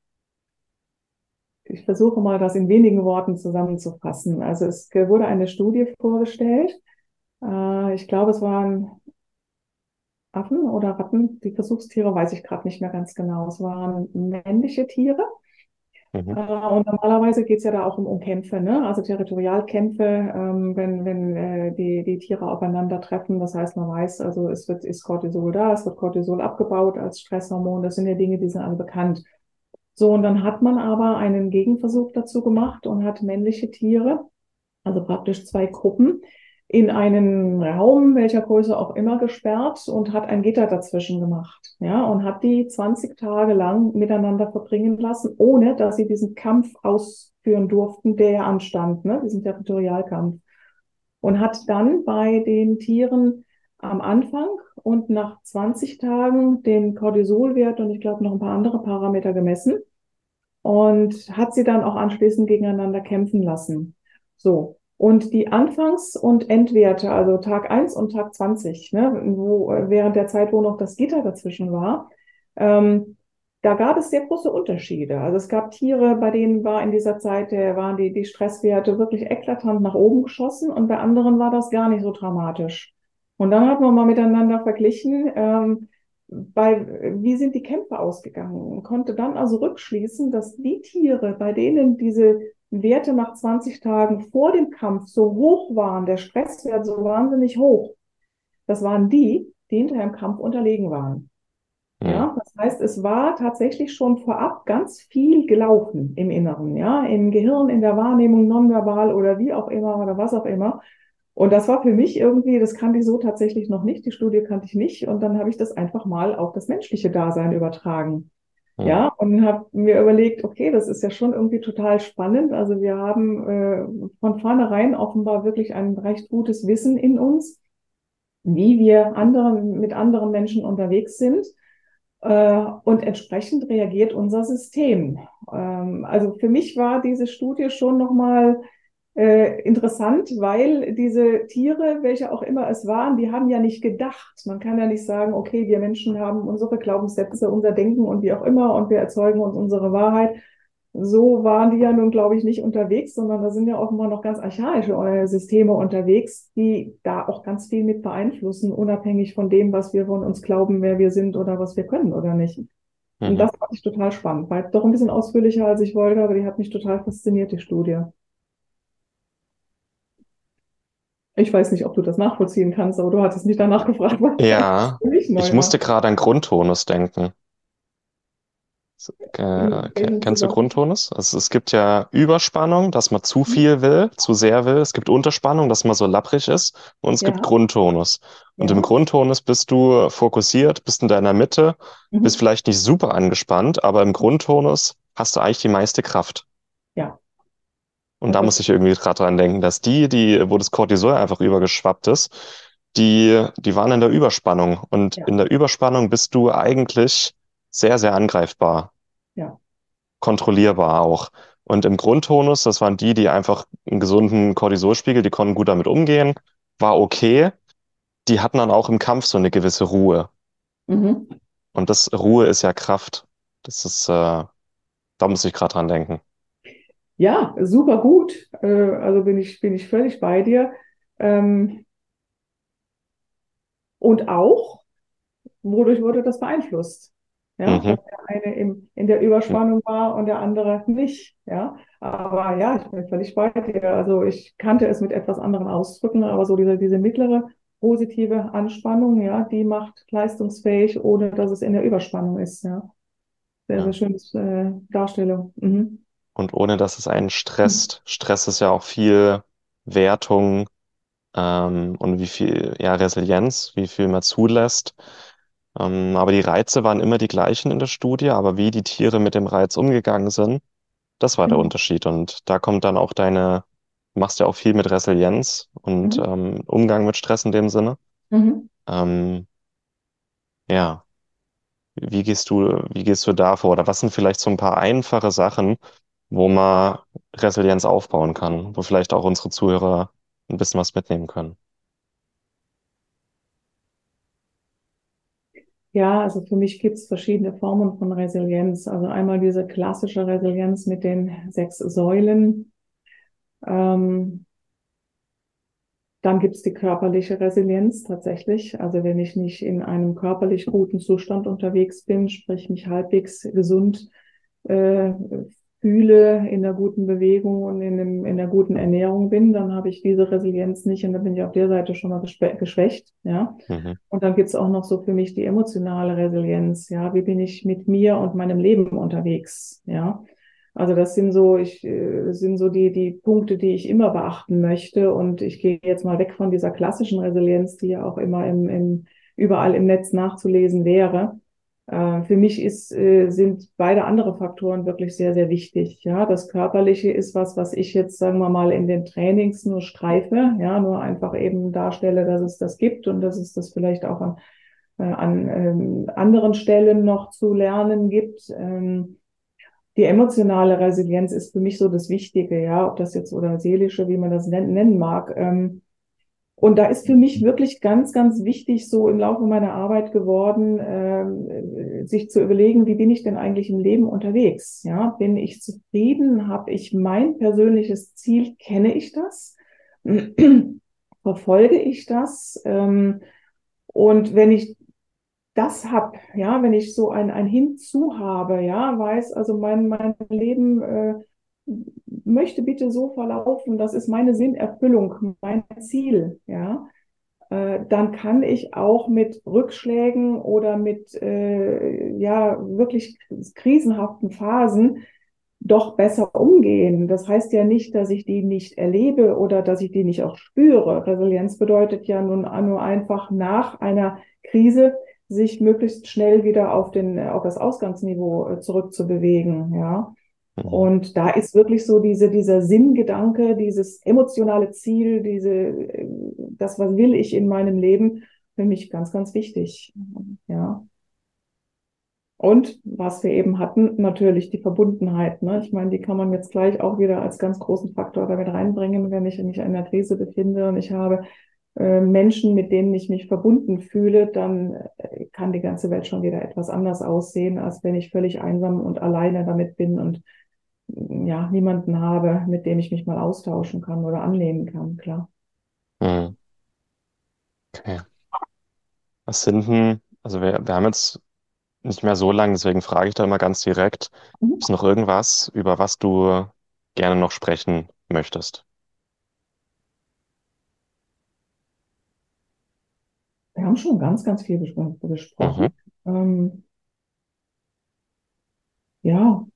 ich versuche mal, das in wenigen Worten zusammenzufassen. Also es wurde eine Studie vorgestellt. Äh, ich glaube, es waren Affen oder Ratten. Die Versuchstiere weiß ich gerade nicht mehr ganz genau. Es waren männliche Tiere Mhm. Äh, und normalerweise geht es ja da auch um, um Kämpfe, ne? also Territorialkämpfe, ähm, wenn, wenn äh, die, die Tiere aufeinandertreffen. Das heißt, man weiß, also es wird, ist Cortisol da, es wird Cortisol abgebaut als Stresshormon. Das sind ja Dinge, die sind alle bekannt. So, und dann hat man aber einen Gegenversuch dazu gemacht und hat männliche Tiere, also praktisch zwei Gruppen, in einen Raum, welcher Größe auch immer, gesperrt und hat ein Gitter dazwischen gemacht. Ja, und hat die 20 Tage lang miteinander verbringen lassen, ohne dass sie diesen Kampf ausführen durften, der ja anstand, ne, diesen Territorialkampf. Und hat dann bei den Tieren am Anfang und nach 20 Tagen den Cortisolwert und ich glaube noch ein paar andere Parameter gemessen und hat sie dann auch anschließend gegeneinander kämpfen lassen. So. Und die Anfangs- und Endwerte, also Tag 1 und Tag 20, ne, wo, während der Zeit, wo noch das Gitter dazwischen war, ähm, da gab es sehr große Unterschiede. Also es gab Tiere, bei denen war in dieser Zeit, der waren die, die Stresswerte wirklich eklatant nach oben geschossen und bei anderen war das gar nicht so dramatisch. Und dann hat man mal miteinander verglichen, ähm, bei, wie sind die Kämpfe ausgegangen und konnte dann also rückschließen, dass die Tiere, bei denen diese Werte nach 20 Tagen vor dem Kampf so hoch waren, der Stresswert so wahnsinnig hoch, das waren die, die hinterher im Kampf unterlegen waren. Ja. ja, das heißt, es war tatsächlich schon vorab ganz viel gelaufen im Inneren, ja, im Gehirn, in der Wahrnehmung, nonverbal oder wie auch immer oder was auch immer. Und das war für mich irgendwie, das kannte ich so tatsächlich noch nicht, die Studie kannte ich nicht. Und dann habe ich das einfach mal auf das menschliche Dasein übertragen. Ja, ja und habe mir überlegt, okay, das ist ja schon irgendwie total spannend. Also wir haben äh, von vornherein offenbar wirklich ein recht gutes Wissen in uns, wie wir anderen, mit anderen Menschen unterwegs sind. Äh, und entsprechend reagiert unser System. Ähm, also für mich war diese Studie schon nochmal äh, interessant, weil diese Tiere, welche auch immer es waren, die haben ja nicht gedacht. Man kann ja nicht sagen, okay, wir Menschen haben unsere Glaubenssätze, unser Denken und wie auch immer und wir erzeugen uns unsere Wahrheit. So waren die ja nun, glaube ich, nicht unterwegs, sondern da sind ja offenbar noch ganz archaische äh, Systeme unterwegs, die da auch ganz viel mit beeinflussen, unabhängig von dem, was wir von uns glauben, wer wir sind oder was wir können oder nicht. Mhm. Und das fand ich total spannend. War doch ein bisschen ausführlicher, als ich wollte, aber die hat mich total fasziniert, die Studie. Ich weiß nicht, ob du das nachvollziehen kannst, aber du hattest mich danach gefragt. Ja, [laughs] ich musste gerade an Grundtonus denken. Äh, kennst du Grundtonus? Also es gibt ja Überspannung, dass man zu mhm. viel will, zu sehr will. Es gibt Unterspannung, dass man so lapprig ist. Und es ja. gibt Grundtonus. Und ja. im Grundtonus bist du fokussiert, bist in deiner Mitte, mhm. bist vielleicht nicht super angespannt, aber im Grundtonus hast du eigentlich die meiste Kraft. Und da muss ich irgendwie gerade dran denken, dass die, die, wo das Cortisol einfach übergeschwappt ist, die, die waren in der Überspannung. Und ja. in der Überspannung bist du eigentlich sehr, sehr angreifbar. Ja. Kontrollierbar auch. Und im Grundtonus, das waren die, die einfach einen gesunden Cortisolspiegel, die konnten gut damit umgehen, war okay. Die hatten dann auch im Kampf so eine gewisse Ruhe. Mhm. Und das Ruhe ist ja Kraft. Das ist, äh, da muss ich gerade dran denken. Ja, super gut. Äh, also bin ich, bin ich völlig bei dir. Ähm, und auch, wodurch wurde das beeinflusst? Ja, mhm. der eine im, in der Überspannung war und der andere nicht. Ja, aber ja, ich bin völlig bei dir. Also ich kannte es mit etwas anderen Ausdrücken, aber so diese, diese mittlere positive Anspannung, ja, die macht leistungsfähig, ohne dass es in der Überspannung ist. Ja, sehr, ja. sehr schönes äh, Darstellung. Mhm und ohne dass es einen stresst. Stress ist ja auch viel Wertung ähm, und wie viel ja, Resilienz, wie viel man zulässt. Ähm, aber die Reize waren immer die gleichen in der Studie, aber wie die Tiere mit dem Reiz umgegangen sind, das war der mhm. Unterschied. Und da kommt dann auch deine, du machst ja auch viel mit Resilienz und mhm. ähm, Umgang mit Stress in dem Sinne. Mhm. Ähm, ja. Wie gehst du, wie gehst du da vor? Oder was sind vielleicht so ein paar einfache Sachen, wo man Resilienz aufbauen kann, wo vielleicht auch unsere Zuhörer ein bisschen was mitnehmen können. Ja, also für mich gibt es verschiedene Formen von Resilienz. Also einmal diese klassische Resilienz mit den sechs Säulen. Ähm, dann gibt es die körperliche Resilienz tatsächlich. Also wenn ich nicht in einem körperlich guten Zustand unterwegs bin, sprich mich halbwegs gesund äh, fühle, in der guten Bewegung und in, dem, in der guten Ernährung bin, dann habe ich diese Resilienz nicht und dann bin ich auf der Seite schon mal geschwächt. Ja. Mhm. Und dann gibt's auch noch so für mich die emotionale Resilienz. Ja, wie bin ich mit mir und meinem Leben unterwegs? Ja. Also das sind so, ich äh, sind so die die Punkte, die ich immer beachten möchte. Und ich gehe jetzt mal weg von dieser klassischen Resilienz, die ja auch immer im, im überall im Netz nachzulesen wäre. Äh, für mich ist, äh, sind beide andere Faktoren wirklich sehr, sehr wichtig. Ja, das Körperliche ist was, was ich jetzt, sagen wir mal, in den Trainings nur streife, ja, nur einfach eben darstelle, dass es das gibt und dass es das vielleicht auch an, äh, an ähm, anderen Stellen noch zu lernen gibt. Ähm, die emotionale Resilienz ist für mich so das Wichtige, ja, ob das jetzt oder seelische, wie man das nennen mag. Und da ist für mich wirklich ganz, ganz wichtig, so im Laufe meiner Arbeit geworden, äh, sich zu überlegen, wie bin ich denn eigentlich im Leben unterwegs? Ja, bin ich zufrieden? Habe ich mein persönliches Ziel? Kenne ich das? [clears throat] Verfolge ich das? Ähm, und wenn ich das habe, ja, wenn ich so ein, ein Hinzu habe, ja, weiß, also mein, mein Leben äh, möchte bitte so verlaufen, das ist meine Sinnerfüllung, mein Ziel, ja, äh, dann kann ich auch mit Rückschlägen oder mit äh, ja wirklich krisenhaften Phasen doch besser umgehen. Das heißt ja nicht, dass ich die nicht erlebe oder dass ich die nicht auch spüre. Resilienz bedeutet ja nun nur einfach nach einer Krise sich möglichst schnell wieder auf den auf das Ausgangsniveau äh, zurückzubewegen, ja. Mhm. Und da ist wirklich so diese, dieser Sinngedanke, dieses emotionale Ziel, diese, das, was will ich in meinem Leben, für mich ganz, ganz wichtig. Ja. Und was wir eben hatten, natürlich die Verbundenheit. Ne? Ich meine, die kann man jetzt gleich auch wieder als ganz großen Faktor damit reinbringen, wenn ich mich in einer Krise befinde und ich habe äh, Menschen, mit denen ich mich verbunden fühle, dann äh, kann die ganze Welt schon wieder etwas anders aussehen, als wenn ich völlig einsam und alleine damit bin und ja, niemanden habe, mit dem ich mich mal austauschen kann oder annehmen kann, klar. Hm. Okay. Was sind denn, also wir, wir haben jetzt nicht mehr so lange, deswegen frage ich da mal ganz direkt, Mhm. ist noch irgendwas, über was du gerne noch sprechen möchtest? Wir haben schon ganz, ganz viel bespro- besprochen. Mhm. Ähm, ja,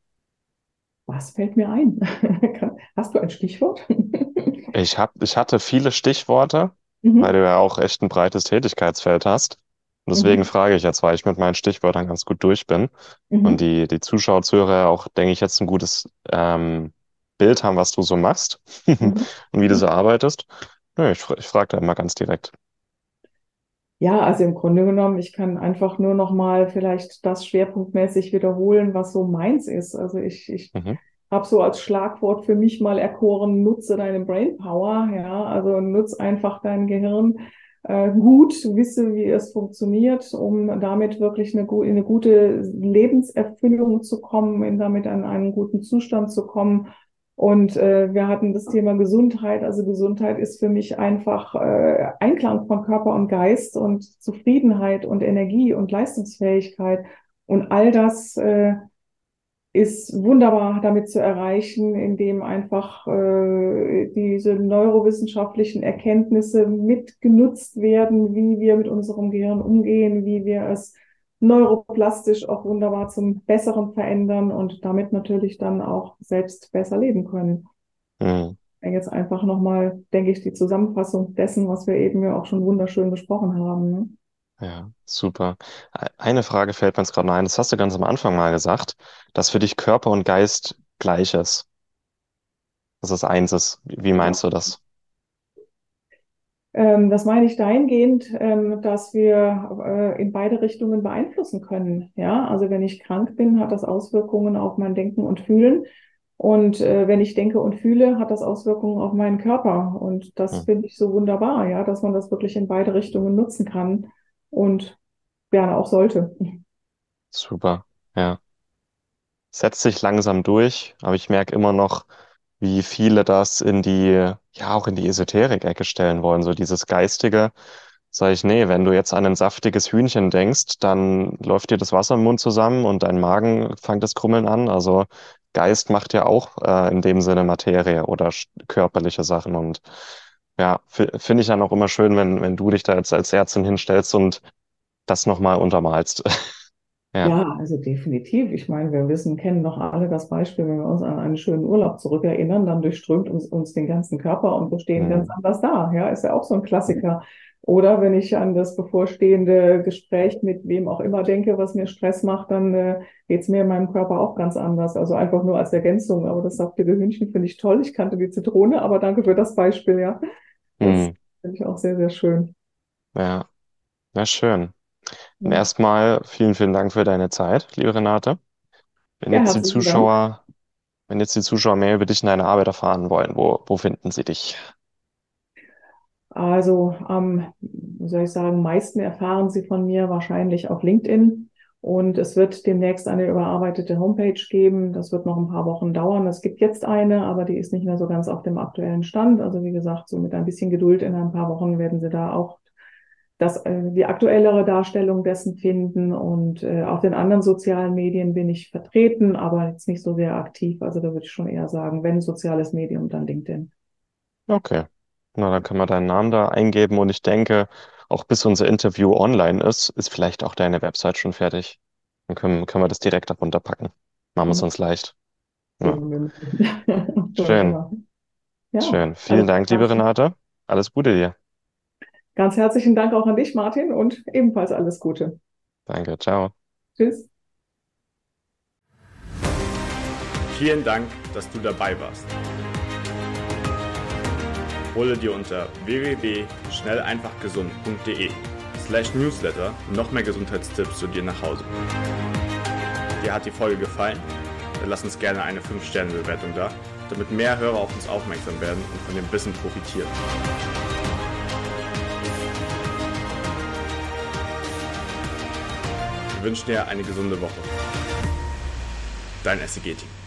was fällt mir ein? [laughs] Hast du ein Stichwort? [laughs] Ich hab, ich hatte viele Stichworte, weil Mhm. du ja auch echt ein breites Tätigkeitsfeld hast. Und deswegen Mhm. frage ich jetzt, weil ich mit meinen Stichwörtern ganz gut durch bin und Mhm. die, die Zuschauer, Zuhörer auch, denke ich, jetzt ein gutes ähm, Bild haben, was du so machst [laughs] Mhm. und wie du Mhm. so arbeitest. Ja, ich, ich frage da immer ganz direkt. Ja, also im Grunde genommen, ich kann einfach nur noch mal vielleicht das schwerpunktmäßig wiederholen, was so meins ist. Also ich, ich Mhm. habe so als Schlagwort für mich mal erkoren, nutze deine Brainpower, ja, also nutz einfach dein Gehirn äh, gut, wisse, wie es funktioniert, um damit wirklich eine, in eine gute Lebenserfüllung zu kommen, in damit an einen guten Zustand zu kommen. Und äh, wir hatten das Thema Gesundheit. Also Gesundheit ist für mich einfach äh, Einklang von Körper und Geist und Zufriedenheit und Energie und Leistungsfähigkeit. Und all das äh, ist wunderbar damit zu erreichen, indem einfach äh, diese neurowissenschaftlichen Erkenntnisse mitgenutzt werden, wie wir mit unserem Gehirn umgehen, wie wir es neuroplastisch auch wunderbar zum Besseren verändern und damit natürlich dann auch selbst besser leben können. Mhm. Jetzt einfach nochmal, denke ich, die Zusammenfassung dessen, was wir eben ja auch schon wunderschön besprochen haben. Ne? Ja, super. Eine Frage fällt mir jetzt gerade noch ein. Das hast du ganz am Anfang mal gesagt, dass für dich Körper und Geist gleich ist. Dass es eins ist. Wie meinst du das? Ähm, das meine ich dahingehend, ähm, dass wir äh, in beide Richtungen beeinflussen können. Ja, also wenn ich krank bin, hat das Auswirkungen auf mein Denken und Fühlen. Und äh, wenn ich denke und fühle, hat das Auswirkungen auf meinen Körper. Und das Hm, finde ich so wunderbar, ja, dass man das wirklich in beide Richtungen nutzen kann und gerne auch sollte. super. Ja. Setzt sich langsam durch, aber ich merke immer noch, wie viele das in die, ja, auch in die Esoterik-Ecke stellen wollen. So dieses Geistige. Sag ich, nee, wenn du jetzt an ein saftiges Hühnchen denkst, dann läuft dir das Wasser im Mund zusammen und dein Magen fängt das Krummeln an. Also Geist macht ja auch äh, in dem Sinne Materie oder körperliche Sachen. Und ja, fi- finde ich dann auch immer schön, wenn, wenn du dich da jetzt als Ärztin hinstellst und das nochmal untermalst. [laughs] Ja. Ja, also definitiv. Ich meine, wir wissen, kennen doch alle das Beispiel, wenn wir uns an einen schönen Urlaub zurückerinnern, dann durchströmt uns, uns den ganzen Körper und wir stehen ganz Hm, anders da. Ja, ist ja auch so ein Klassiker. Oder wenn ich an das bevorstehende Gespräch mit wem auch immer denke, was mir Stress macht, dann äh, geht es mir in meinem Körper auch ganz anders. Also einfach nur als Ergänzung. Aber das saftige Hühnchen finde ich toll. Ich kannte die Zitrone, aber danke für das Beispiel, ja. Das hm, finde ich auch sehr, sehr schön. ja, ja, schön. Und erstmal vielen, vielen Dank für deine Zeit, liebe Renate. Wenn ja jetzt die herzlichen Dank. Zuschauer, wenn jetzt die Zuschauer mehr über dich und deine Arbeit erfahren wollen, wo, wo finden sie dich? Also am, wie soll ich sagen, meisten erfahren Sie von mir wahrscheinlich auf LinkedIn. Und es wird demnächst eine überarbeitete Homepage geben. Das wird noch ein paar Wochen dauern. Es gibt jetzt eine, aber die ist nicht mehr so ganz auf dem aktuellen Stand. Also wie gesagt, so mit ein bisschen Geduld in ein paar Wochen werden Sie da auch das, äh, die aktuellere Darstellung dessen finden. Und äh, auf den anderen sozialen Medien bin ich vertreten, aber jetzt nicht so sehr aktiv. Also da würde ich schon eher sagen, wenn soziales Medium, dann LinkedIn. Okay. Na, dann können wir deinen Namen da eingeben und ich denke, auch bis unser Interview online ist, ist vielleicht auch deine Website schon fertig. Dann können, können wir das direkt darunter packen. Machen wir es Mhm. uns leicht. Ja. [laughs] Schön. Ja, Schön. Vielen Dank, liebe Renate. Alles Gute dir. Ganz herzlichen Dank auch an dich, Martin, und ebenfalls alles Gute. Danke. Ciao. Tschüss. Vielen Dank, dass du dabei warst. Hole dir unter www.schnelleinfachgesund.de slash newsletter noch mehr Gesundheitstipps zu dir nach Hause. Dir hat die Folge gefallen? Dann lass uns gerne eine 5-Sterne-Bewertung da, damit mehr Hörer auf uns aufmerksam werden und von dem Wissen profitieren. Wir wünschen dir eine gesunde Woche. Dein SEG-Team.